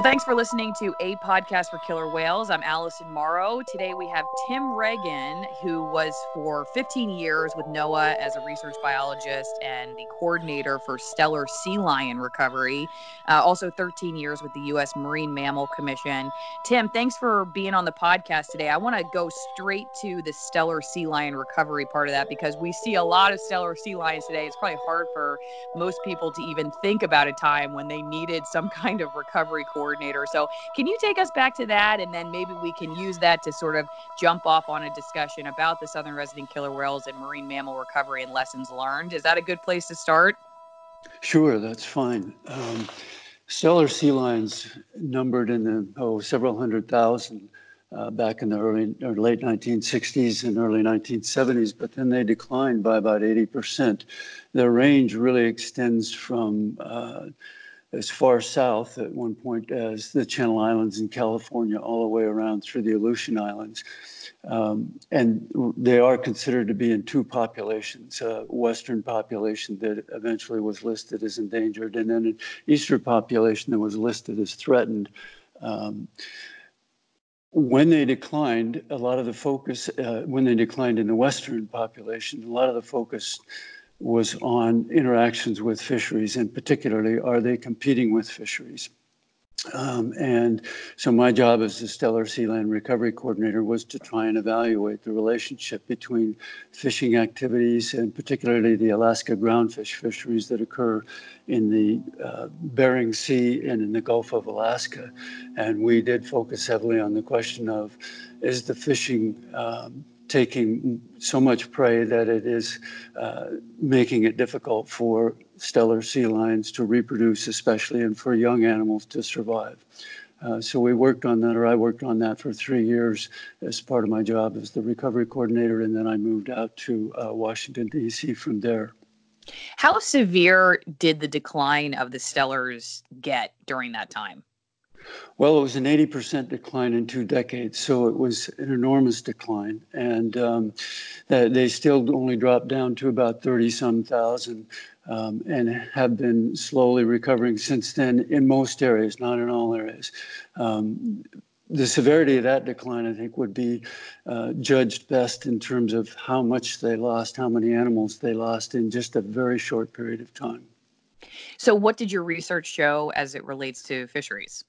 Well, thanks for listening to a podcast for killer whales. I'm Allison Morrow. Today we have Tim Ragen, who was for 15 years with NOAA as a research biologist and the coordinator for Steller sea lion recovery. Uh, also, 13 years with the U.S. Marine Mammal Commission. Tim, thanks for being on the podcast today. I want to go straight to the Steller sea lion recovery part of that because we see a lot of Steller sea lions today. It's probably hard for most people to even think about a time when they needed some kind of recovery coordinator. So, can you take us back to that? And then maybe we can use that to sort of jump off on a discussion about the southern resident killer whales and marine mammal recovery and lessons learned. Is that a good place to start? Sure, that's fine. Um, Steller sea lions numbered in the oh, several hundred thousand. Uh, back in the early or late 1960s and early 1970s, but then they declined by about 80%. Their range really extends from uh, as far south at one point as the Channel Islands in California, all the way around through the Aleutian Islands. Um, and they are considered to be in two populations a western population that eventually was listed as endangered, and then an eastern population that was listed as threatened. Um, when they declined, a lot of the focus, uh, when they declined in the western population, a lot of the focus was on interactions with fisheries, and particularly, are they competing with fisheries? Um, and so my job as the Steller Sea Lion Recovery Coordinator was to try and evaluate the relationship between fishing activities and particularly the Alaska groundfish fisheries that occur in the uh, Bering Sea and in the Gulf of Alaska. And we did focus heavily on the question of is the fishing um, taking so much prey that it is uh, making it difficult for Steller sea lions to reproduce, especially, and for young animals to survive. Uh, so we worked on that, or I worked on that for three years as part of my job as the recovery coordinator, and then I moved out to uh, Washington, D.C. from there. How severe did the decline of the Stellers get during that time? Well, it was an 80% decline in two decades, so it was an enormous decline. And um, they still only dropped down to about 30 some thousand um, and have been slowly recovering since then in most areas, not in all areas. Um, the severity of that decline, I think, would be uh, judged best in terms of how much they lost, how many animals they lost in just a very short period of time. So, what did your research show as it relates to fisheries?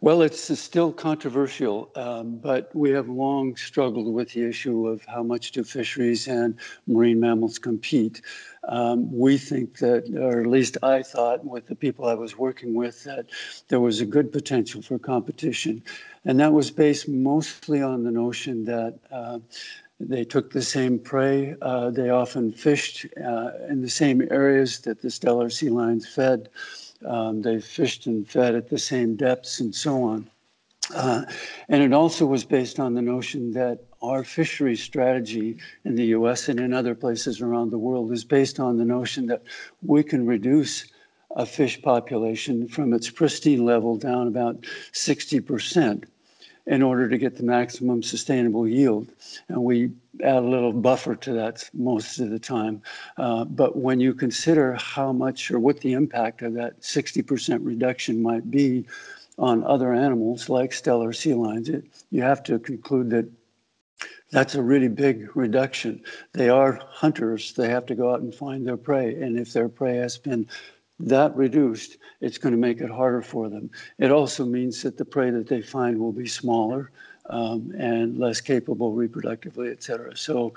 Well, it's still controversial, um, but we have long struggled with the issue of how much do fisheries and marine mammals compete. Um, we think that, or at least I thought with the people I was working with, that there was a good potential for competition. And that was based mostly on the notion that uh, they took the same prey. Uh, they often fished uh, in the same areas that the Steller sea lions fed. Um, they fished and fed at the same depths and so on. Uh, and it also was based on the notion that our fishery strategy in the US and in other places around the world is based on the notion that we can reduce a fish population from its pristine level down about 60% in order to get the maximum sustainable yield. And we add a little buffer to that most of the time. Uh, but when you consider how much or what the impact of that 60% reduction might be on other animals like Steller sea lions, it, you have to conclude that that's a really big reduction. They are hunters. They have to go out and find their prey. And if their prey has been that reduced, it's going to make it harder for them. It also means that the prey that they find will be smaller um, and less capable reproductively, et cetera. So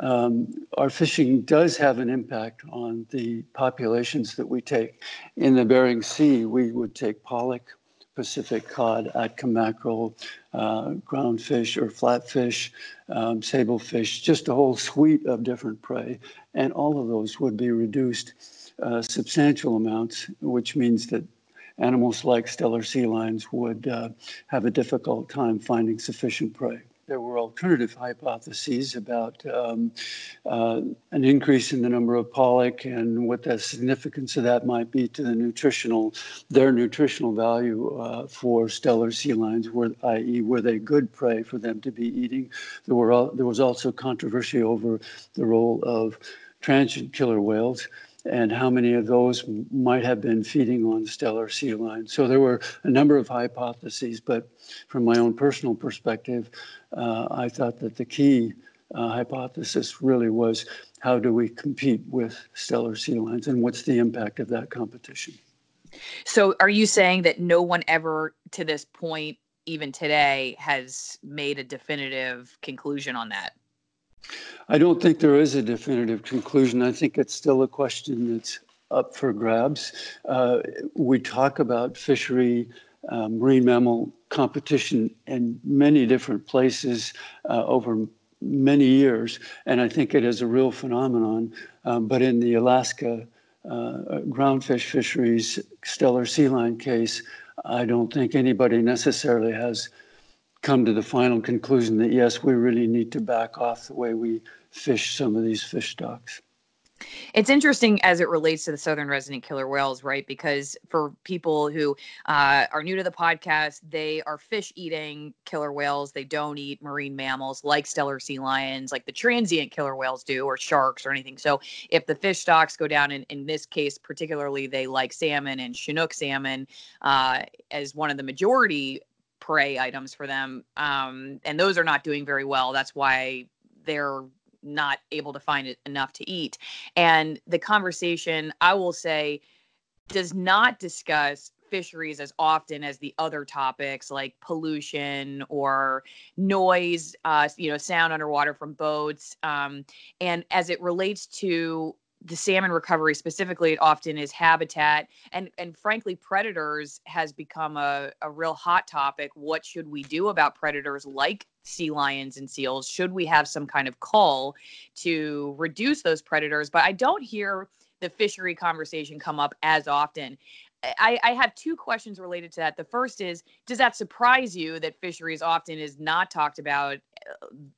um, our fishing does have an impact on the populations that we take. In the Bering Sea, we would take pollock, Pacific cod, Atka mackerel, uh, groundfish or flatfish, um, sablefish, just a whole suite of different prey. And all of those would be reduced uh, substantial amounts, which means that animals like Steller sea lions would uh, have a difficult time finding sufficient prey. There were alternative hypotheses about um, uh, an increase in the number of pollock and what the significance of that might be to the nutritional, their nutritional value uh, for Steller sea lions, were, i.e., were they good prey for them to be eating? There, were, there was also controversy over the role of transient killer whales and how many of those might have been feeding on Steller sea lions. So there were a number of hypotheses, but from my own personal perspective, uh, I thought that the key uh, hypothesis really was how do we compete with Steller sea lions and what's the impact of that competition? So, are you saying that no one ever to this point, even today, has made a definitive conclusion on that? I don't think there is a definitive conclusion. I think it's still a question that's up for grabs. Uh, we talk about fishery, uh, marine mammal competition in many different places uh, over many years, and I think it is a real phenomenon. Um, but in the Alaska uh, groundfish fisheries Steller sea lion case, I don't think anybody necessarily has come to the final conclusion that yes, we really need to back off the way we fish some of these fish stocks. It's interesting as it relates to the southern resident killer whales, right? Because for people who uh, are new to the podcast, they are fish eating killer whales. They don't eat marine mammals like Steller sea lions, like the transient killer whales do, or sharks or anything. So if the fish stocks go down, in, in this case, particularly, they like salmon and Chinook salmon uh, as one of the majority prey items for them. Um, and those are not doing very well. That's why they're not able to find it enough to eat. And the conversation, I will say, does not discuss fisheries as often as the other topics like pollution or noise, uh, you know, sound underwater from boats. Um, and as it relates to the salmon recovery specifically it often is habitat and and frankly predators has become a, a real hot topic. What should we do about predators like sea lions and seals? Should we have some kind of call to reduce those predators? But i don't hear the fishery conversation come up as often. I, I, have two questions related to that. The first is Does that surprise you that fisheries often is not talked about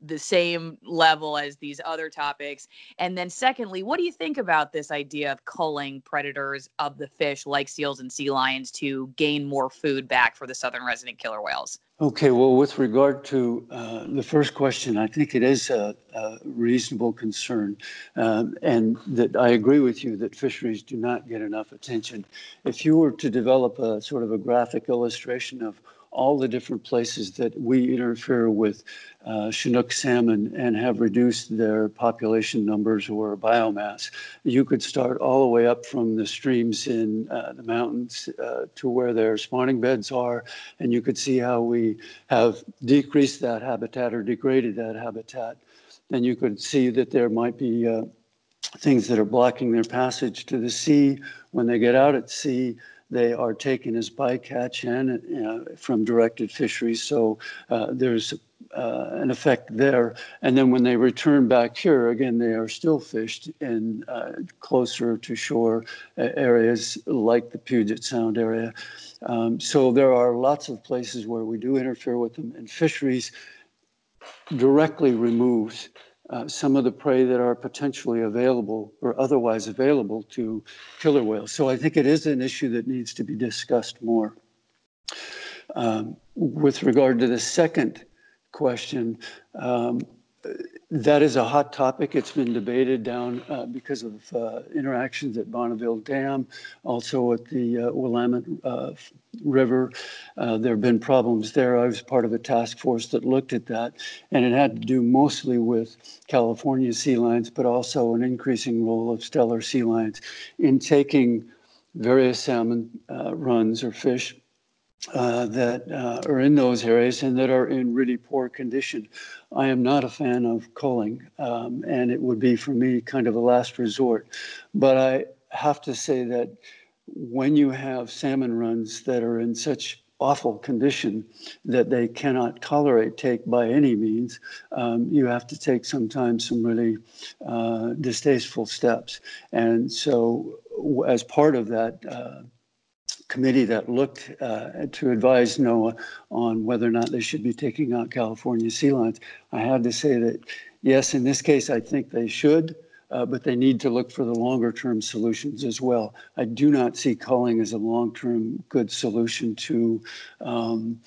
the same level as these other topics? And then, secondly, what do you think about this idea of culling predators of the fish like seals and sea lions to gain more food back for the southern resident killer whales? Okay, well, with regard to uh, the first question, I think it is a, a reasonable concern, um, and that I agree with you that fisheries do not get enough attention. If you were to develop a sort of a graphic illustration of all the different places that we interfere with uh, Chinook salmon and have reduced their population numbers or biomass. You could start all the way up from the streams in uh, the mountains uh, to where their spawning beds are, and you could see how we have decreased that habitat or degraded that habitat. And you could see that there might be uh, things that are blocking their passage to the sea when they get out at sea they are taken as bycatch and uh, from directed fisheries. So uh, there's uh, an effect there. And then when they return back here, again, they are still fished in uh, closer to shore uh, areas like the Puget Sound area. Um, so there are lots of places where we do interfere with them, and fisheries directly removes uh, some of the prey that are potentially available or otherwise available to killer whales. So I think it is an issue that needs to be discussed more. Um, with regard to the second question, um, that is a hot topic. It's been debated down uh, because of uh, interactions at Bonneville Dam, also at the uh, Willamette uh, River. Uh, there have been problems there. I was part of a task force that looked at that, and it had to do mostly with California sea lions, but also an increasing role of Steller sea lions in taking various salmon uh, runs or fish uh, that uh, are in those areas and that are in really poor condition. I am not a fan of culling, um, and it would be for me kind of a last resort. But I have to say that when you have salmon runs that are in such awful condition that they cannot tolerate take by any means, um, you have to take sometimes some really uh, distasteful steps. And so, as part of that, uh, committee that looked uh, to advise NOAA on whether or not they should be taking out California sea lions. I had to say that, yes, in this case, I think they should, uh, but they need to look for the longer term solutions as well. I do not see culling as a long term good solution to um,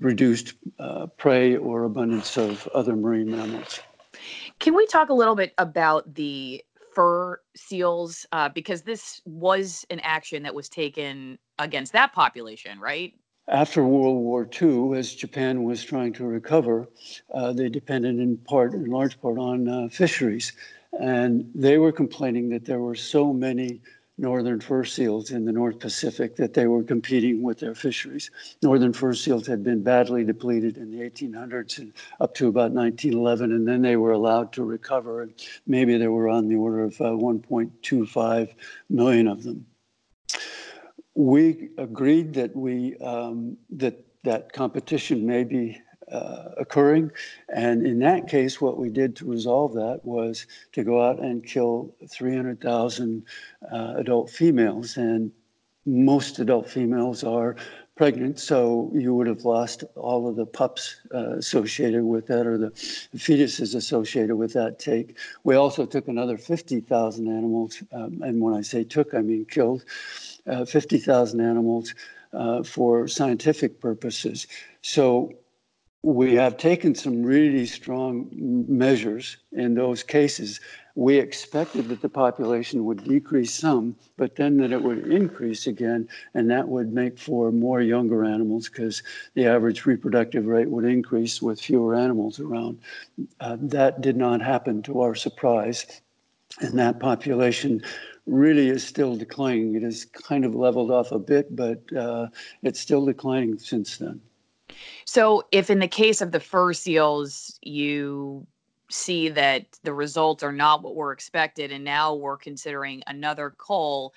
reduced uh, prey or abundance of other marine mammals. Can we talk a little bit about the fur seals? Uh, because this was an action that was taken against that population, right? After World War II, as Japan was trying to recover, uh, they depended in part, in large part, on uh, fisheries. And they were complaining that there were so many northern fur seals in the North Pacific that they were competing with their fisheries. Northern fur seals had been badly depleted in the 1800s and up to about 1911, and then they were allowed to recover. And maybe there were on the order of uh, 1.25 million of them. We agreed that we um, that that competition may be uh, occurring. And in that case, what we did to resolve that was to go out and kill 300,000 uh, adult females. And most adult females are pregnant, so you would have lost all of the pups uh, associated with that or the fetuses associated with that take. We also took another 50,000 animals, um, and when I say took, I mean killed, uh, 50,000 animals uh, for scientific purposes. So we have taken some really strong measures in those cases. We expected that the population would decrease some, but then that it would increase again, and that would make for more younger animals because the average reproductive rate would increase with fewer animals around. Uh, that did not happen to our surprise, and that population really is still declining. It has kind of leveled off a bit, but uh, it's still declining since then. So, if in the case of the fur seals, you see that the results are not what were expected, and now we're considering another cull,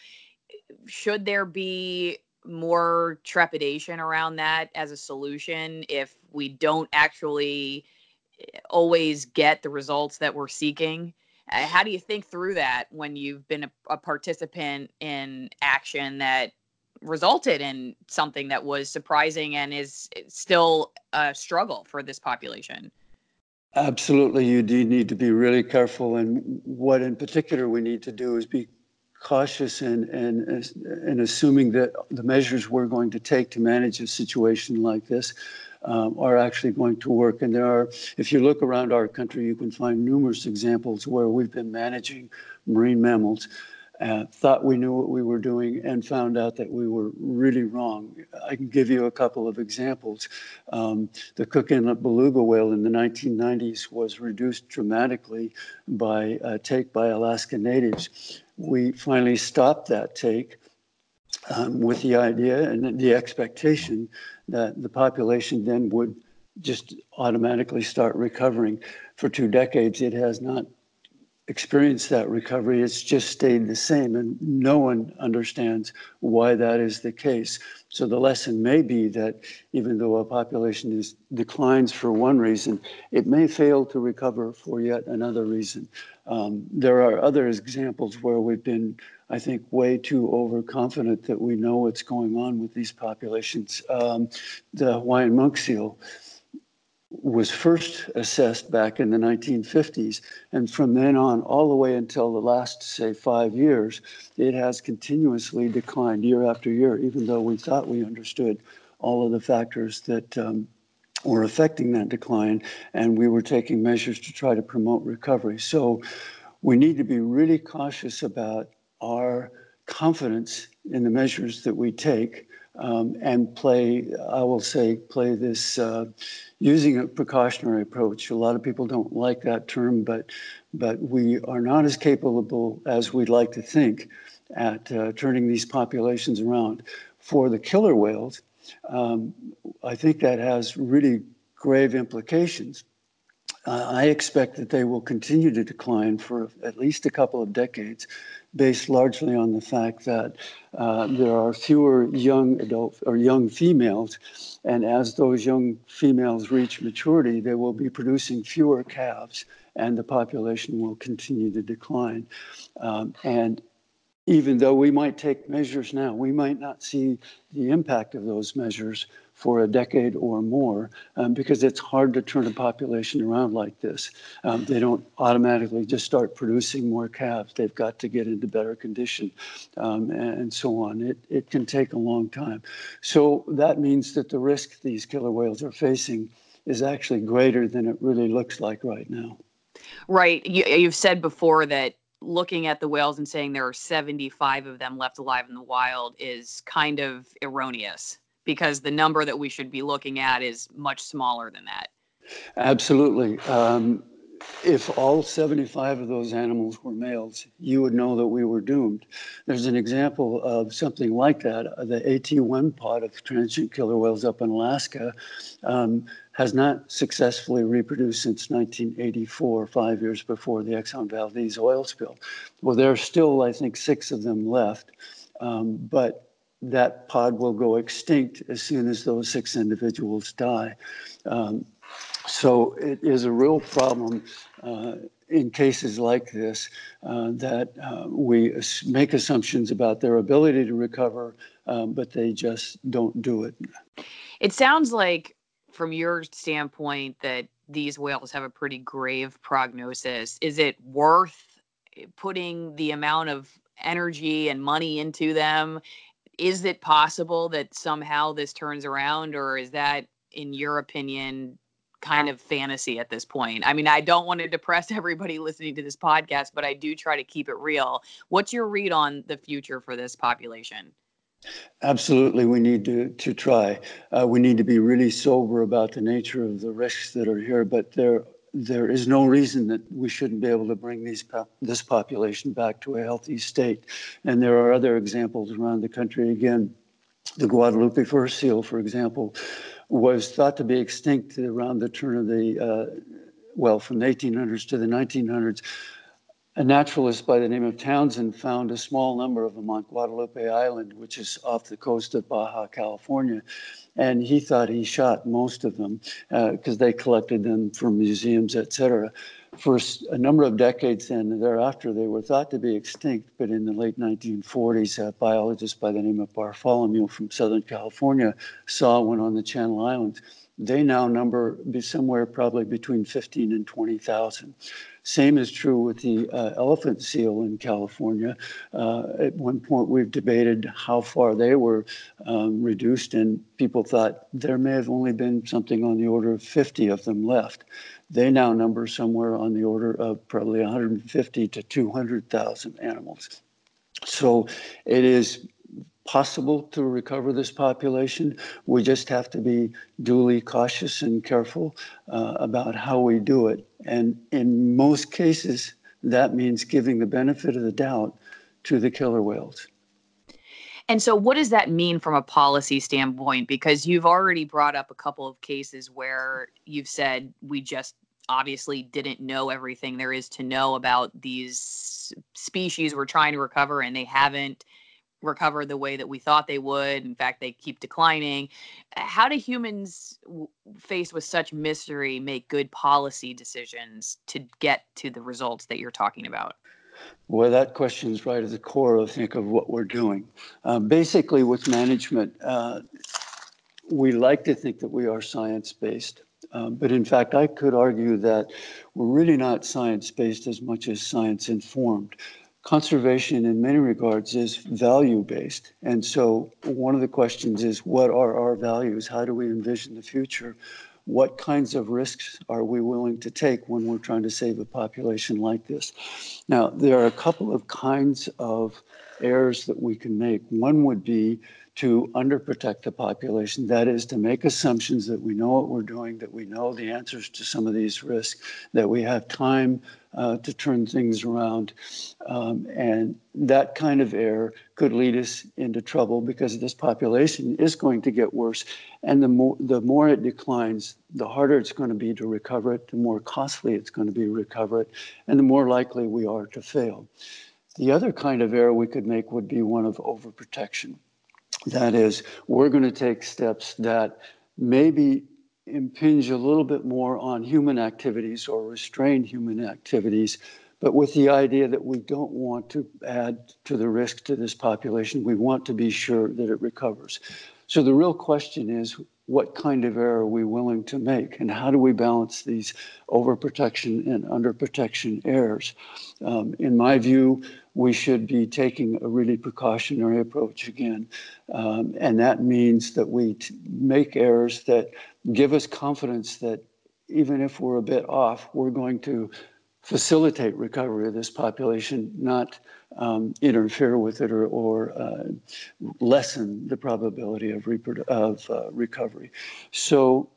should there be more trepidation around that as a solution if we don't actually eh, always get the results that we're seeking? Uh, how do you think through that when you've been a, a participant in action that resulted in something that was surprising and is still a struggle for this population. Absolutely, you do need to be really careful. And what in particular we need to do is be cautious and, and, and assuming that the measures we're going to take to manage a situation like this um, are actually going to work. And there are, if you look around our country, you can find numerous examples where we've been managing marine mammals uh, thought we knew what we were doing and found out that we were really wrong. I can give you a couple of examples. Um, the Cook Inlet beluga whale in the 1990s was reduced dramatically by a take by Alaska natives. We finally stopped that take um, with the idea and the expectation that the population then would just automatically start recovering. For two decades, it has not experienced that recovery. It's just stayed the same, and no one understands why that is the case. So the lesson may be that even though a population is, declines for one reason, it may fail to recover for yet another reason. Um, there are other examples where we've been, I think, way too overconfident that we know what's going on with these populations. Um, the Hawaiian monk seal was first assessed back in the 1950s. And from then on, all the way until the last, say, five years, it has continuously declined year after year, even though we thought we understood all of the factors that um, were affecting that decline. And we were taking measures to try to promote recovery. So we need to be really cautious about our confidence in the measures that we take um, and play, I will say, play this uh, using a precautionary approach. A lot of people don't like that term, but but we are not as capable as we'd like to think at uh, turning these populations around. For the killer whales, um, I think that has really grave implications. Uh, I expect that they will continue to decline for at least a couple of decades based largely on the fact that uh, there are fewer young adult or young females, and as those young females reach maturity, they will be producing fewer calves, and the population will continue to decline. Um, and even though we might take measures now, we might not see the impact of those measures for a decade or more um, because it's hard to turn a population around like this. Um, they don't automatically just start producing more calves. They've got to get into better condition um, and so on. It, it can take a long time. So that means that the risk these killer whales are facing is actually greater than it really looks like right now. Right. You, you've said before that looking at the whales and saying there are 75 of them left alive in the wild is kind of erroneous because the number that we should be looking at is much smaller than that. Absolutely. Um, if all 75 of those animals were males, you would know that we were doomed. There's an example of something like that. The AT1 pod of transient killer whales up in Alaska um, has not successfully reproduced since 1984, five years before the Exxon Valdez oil spill. Well, there are still, I think, six of them left, um, but that pod will go extinct as soon as those six individuals die. Um, so it is a real problem uh, in cases like this uh, that uh, we make assumptions about their ability to recover, um, but they just don't do it. It sounds like, from your standpoint, that these whales have a pretty grave prognosis. Is it worth putting the amount of energy and money into them? Is it possible that somehow this turns around, or is that, in your opinion, kind of fantasy at this point. I mean, I don't want to depress everybody listening to this podcast, but I do try to keep it real. What's your read on the future for this population? Absolutely, we need to to try. Uh, we need to be really sober about the nature of the risks that are here, but there there is no reason that we shouldn't be able to bring these this population back to a healthy state. And there are other examples around the country. Again, the Guadalupe fur seal, for example, was thought to be extinct around the turn of the, uh, well, from the 1800s to the 1900s. A naturalist by the name of Townsend found a small number of them on Guadalupe Island, which is off the coast of Baja California. And he thought he shot most of them because uh, they collected them from museums, et cetera for a number of decades and thereafter, they were thought to be extinct. But in the late 1940s, a biologist by the name of Bartholomew from Southern California saw one on the Channel Islands. They now number be somewhere probably between 15 and 20,000. Same is true with the uh, elephant seal in California. Uh, at one point, we've debated how far they were um, reduced, and people thought there may have only been something on the order of 50 of them left. They now number somewhere on the order of probably 150 to 200,000 animals. So it is possible to recover this population. We just have to be duly cautious and careful uh, about how we do it. And in most cases, that means giving the benefit of the doubt to the killer whales. And so, what does that mean from a policy standpoint? Because you've already brought up a couple of cases where you've said we just obviously didn't know everything there is to know about these species we're trying to recover, and they haven't recovered the way that we thought they would. In fact, they keep declining. How do humans, faced with such mystery, make good policy decisions to get to the results that you're talking about? Well, that question is right at the core, I think, of what we're doing. Um, basically, with management, uh, we like to think that we are science based. Um, but in fact, I could argue that we're really not science based as much as science informed. Conservation, in many regards, is value based. And so, one of the questions is what are our values? How do we envision the future? what kinds of risks are we willing to take when we're trying to save a population like this? Now, there are a couple of kinds of errors that we can make. One would be to underprotect the population. That is to make assumptions that we know what we're doing, that we know the answers to some of these risks, that we have time uh, to turn things around. Um, and that kind of error could lead us into trouble because this population is going to get worse. And the more, the more it declines, the harder it's going to be to recover it, the more costly it's going to be to recover it, and the more likely we are to fail. The other kind of error we could make would be one of overprotection. That is, we're going to take steps that maybe impinge a little bit more on human activities or restrain human activities, but with the idea that we don't want to add to the risk to this population. We want to be sure that it recovers. So the real question is what kind of error are we willing to make and how do we balance these overprotection and underprotection errors? Um, in my view, we should be taking a really precautionary approach again. Um, and that means that we t- make errors that give us confidence that even if we're a bit off, we're going to facilitate recovery of this population, not um, interfere with it or, or uh, lessen the probability of, of uh, recovery. So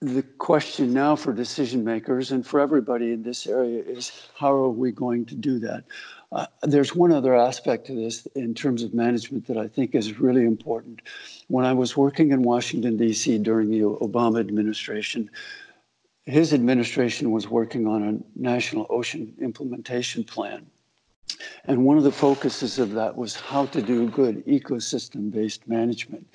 the question now for decision makers and for everybody in this area is how are we going to do that? Uh, there's one other aspect to this in terms of management that I think is really important. When I was working in Washington, D.C. during the Obama administration, his administration was working on a national ocean implementation plan. And one of the focuses of that was how to do good ecosystem based management.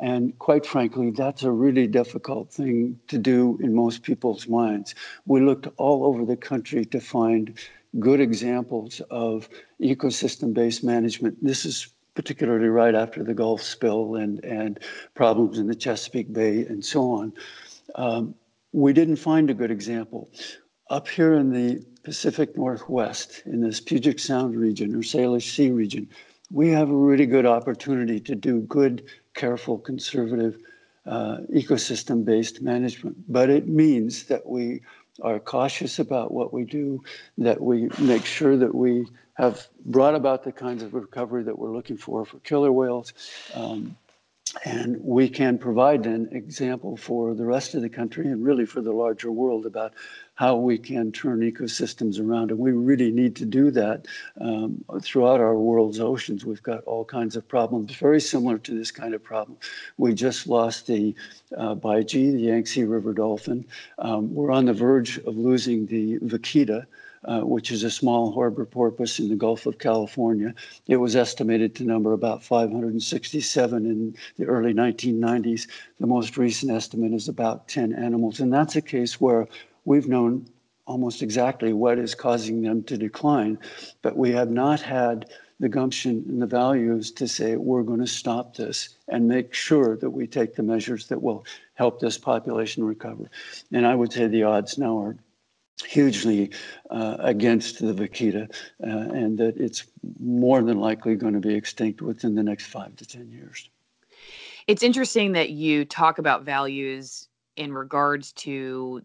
And quite frankly, that's a really difficult thing to do in most people's minds. We looked all over the country to find good examples of ecosystem based management. This is particularly right after the Gulf spill and, and problems in the Chesapeake Bay and so on. Um, we didn't find a good example. Up here in the Pacific Northwest, in this Puget Sound region or Salish Sea region, we have a really good opportunity to do good, careful, conservative, uh, ecosystem based management. But it means that we are cautious about what we do, that we make sure that we have brought about the kinds of recovery that we're looking for for killer whales. Um, and we can provide an example for the rest of the country and really for the larger world about how we can turn ecosystems around. And we really need to do that um, throughout our world's oceans. We've got all kinds of problems very similar to this kind of problem. We just lost the uh, Baiji, the Yangtze River dolphin. Um, we're on the verge of losing the vaquita. Uh, which is a small harbor porpoise in the Gulf of California. It was estimated to number about 567 in the early 1990s. The most recent estimate is about 10 animals. And that's a case where we've known almost exactly what is causing them to decline, but we have not had the gumption and the values to say we're going to stop this and make sure that we take the measures that will help this population recover. And I would say the odds now are hugely uh, against the vaquita uh, and that it's more than likely going to be extinct within the next five to 10 years. It's interesting that you talk about values in regards to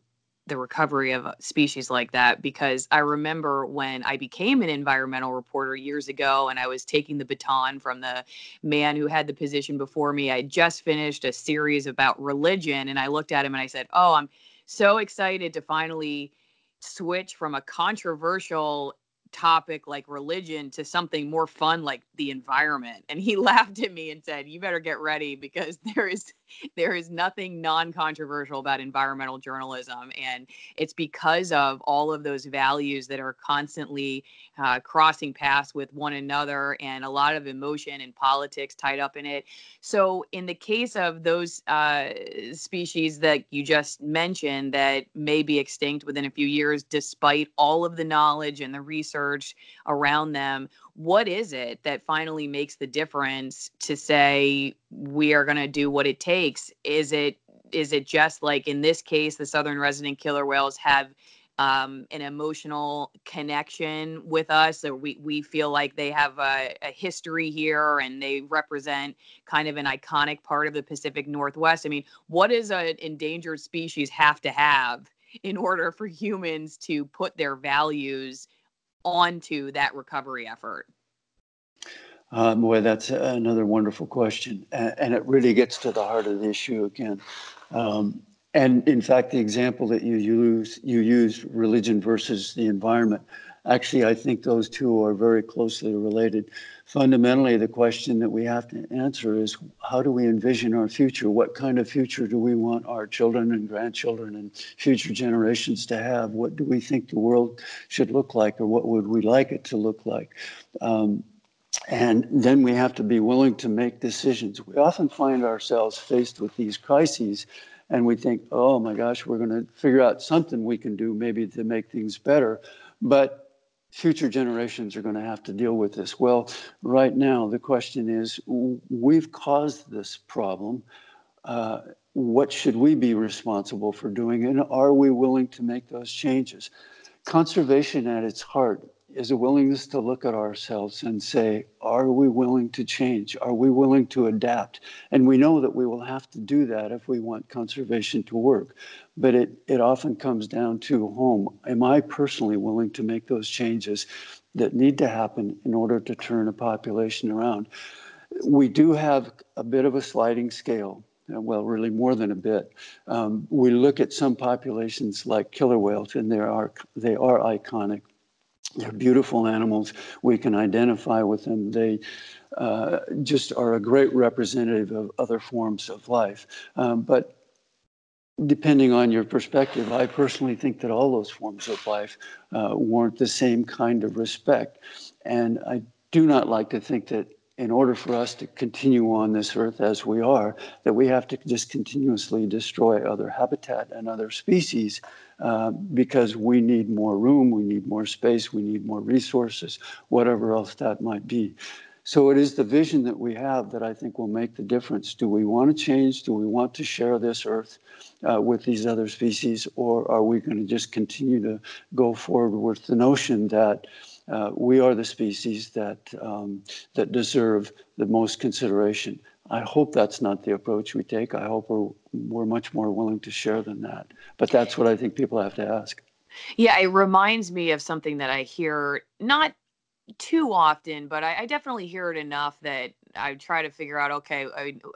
the recovery of species like that because I remember when I became an environmental reporter years ago and I was taking the baton from the man who had the position before me. I just finished a series about religion and I looked at him and I said, Oh, I'm so excited to finally switch from a controversial topic like religion to something more fun like the environment. And he laughed at me and said you better get ready because there is there is nothing non-controversial about environmental journalism and it's because of all of those values that are constantly uh, crossing paths with one another and a lot of emotion and politics tied up in it. So in the case of those uh, species that you just mentioned that may be extinct within a few years despite all of the knowledge and the research around them what is it that finally makes the difference to say we are going to do what it takes is it is it just like in this case the southern resident killer whales have um, an emotional connection with us or we, we feel like they have a, a history here and they represent kind of an iconic part of the pacific northwest? I mean what does an endangered species have to have in order for humans to put their values onto that recovery effort? Um, boy, that's another wonderful question. And, it really gets to the heart of the issue again. Um, and in fact, the example that you use, you used religion versus the environment. Actually, I think those two are very closely related. Fundamentally, the question that we have to answer is how do we envision our future? What kind of future do we want our children and grandchildren and future generations to have? What do we think the world should look like, or what would we like it to look like? Um, and then we have to be willing to make decisions. We often find ourselves faced with these crises and we think, oh my gosh, we're going to figure out something we can do maybe to make things better. But future generations are going to have to deal with this. Well, right now, the question is we've caused this problem. Uh, what should we be responsible for doing? And are we willing to make those changes? Conservation at its heart is a willingness to look at ourselves and say, are we willing to change? Are we willing to adapt? And we know that we will have to do that if we want conservation to work. But it, it often comes down to home. Am I personally willing to make those changes that need to happen in order to turn a population around? We do have a bit of a sliding scale well, really more than a bit. Um, we look at some populations like killer whales, and they are they are iconic. They're beautiful animals. We can identify with them. They uh, just are a great representative of other forms of life. Um, but depending on your perspective, I personally think that all those forms of life uh, warrant the same kind of respect. And I do not like to think that in order for us to continue on this earth as we are, that we have to just continuously destroy other habitat and other species uh, because we need more room, we need more space, we need more resources, whatever else that might be. So it is the vision that we have that I think will make the difference. Do we want to change? Do we want to share this earth uh, with these other species? Or are we going to just continue to go forward with the notion that uh, we are the species that, um, that deserve the most consideration? I hope that's not the approach we take. I hope we're, we're much more willing to share than that. But that's what I think people have to ask. Yeah, it reminds me of something that I hear not too often, but I, I definitely hear it enough that I try to figure out. Okay,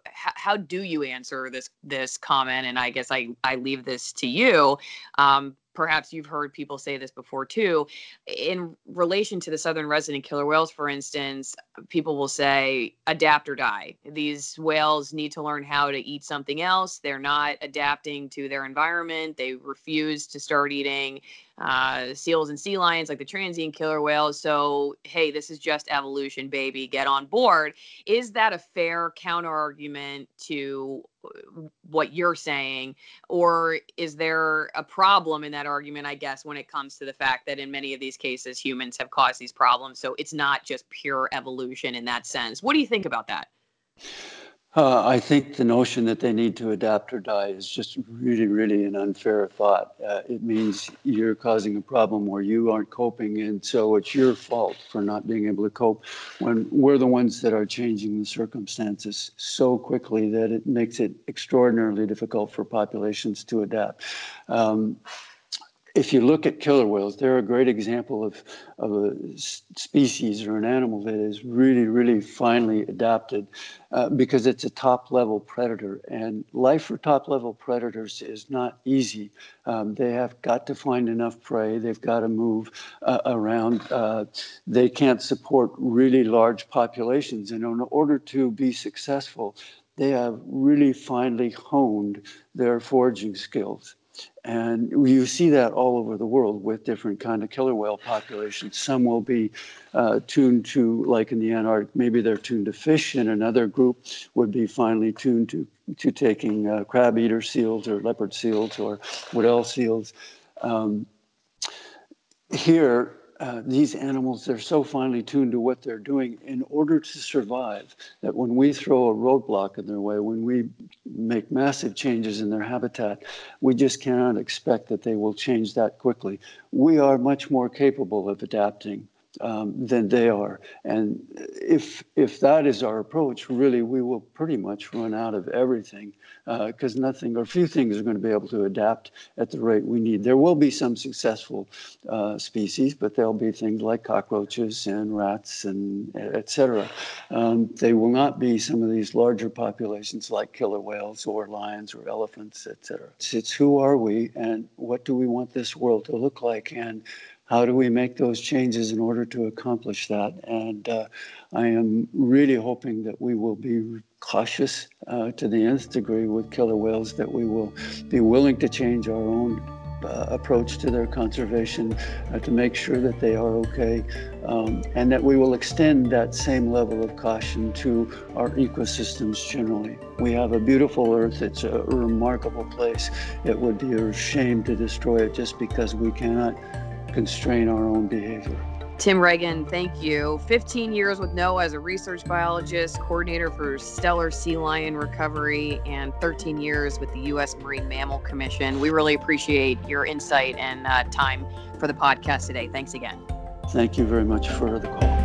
how, how, do you answer this this comment? And I guess I I leave this to you. Um, perhaps you've heard people say this before too. In relation to the southern resident killer whales, for instance, people will say adapt or die. These whales need to learn how to eat something else. They're not adapting to their environment. They refuse to start eating uh, seals and sea lions like the transient killer whales. So, hey, this is just evolution, baby. Get on board. Is that a fair counter argument to what you're saying or is there a problem in that argument i guess when it comes to the fact that in many of these cases humans have caused these problems so it's not just pure evolution in that sense? What do you think about that uh, I think the notion that they need to adapt or die is just really, really an unfair thought. Uh, it means you're causing a problem where you aren't coping, and so it's your fault for not being able to cope when we're the ones that are changing the circumstances so quickly that it makes it extraordinarily difficult for populations to adapt. Um, if you look at killer whales, they're a great example of, of a species or an animal that is really, really finely adapted uh, because it's a top level predator. And life for top level predators is not easy. Um, they have got to find enough prey, they've got to move uh, around. Uh, they can't support really large populations. And in order to be successful, they have really finely honed their foraging skills. And you see that all over the world with different kind of killer whale populations. Some will be uh, tuned to, like in the Antarctic, maybe they're tuned to fish, and another group would be finely tuned to, to taking uh, crab eater seals or leopard seals or Weddell seals. Um, here, uh, these animals, they're so finely tuned to what they're doing in order to survive that when we throw a roadblock in their way, when we make massive changes in their habitat, we just cannot expect that they will change that quickly. We are much more capable of adapting um, than they are. And if if that is our approach, really, we will pretty much run out of everything because uh, nothing or few things are going to be able to adapt at the rate we need. There will be some successful uh, species, but there'll be things like cockroaches and rats and et cetera. Um, they will not be some of these larger populations like killer whales or lions or elephants, et cetera. It's, it's who are we and what do we want this world to look like and how do we make those changes in order to accomplish that? And uh, I am really hoping that we will be cautious uh, to the nth degree with killer whales, that we will be willing to change our own uh, approach to their conservation uh, to make sure that they are okay, um, and that we will extend that same level of caution to our ecosystems generally. We have a beautiful earth, it's a remarkable place. It would be a shame to destroy it just because we cannot constrain our own behavior. Tim Ragen, thank you. 15 years with NOAA as a research biologist, coordinator for Steller Sea Lion Recovery, and 13 years with the U.S. Marine Mammal Commission. We really appreciate your insight and uh, time for the podcast today. Thanks again. Thank you very much for the call.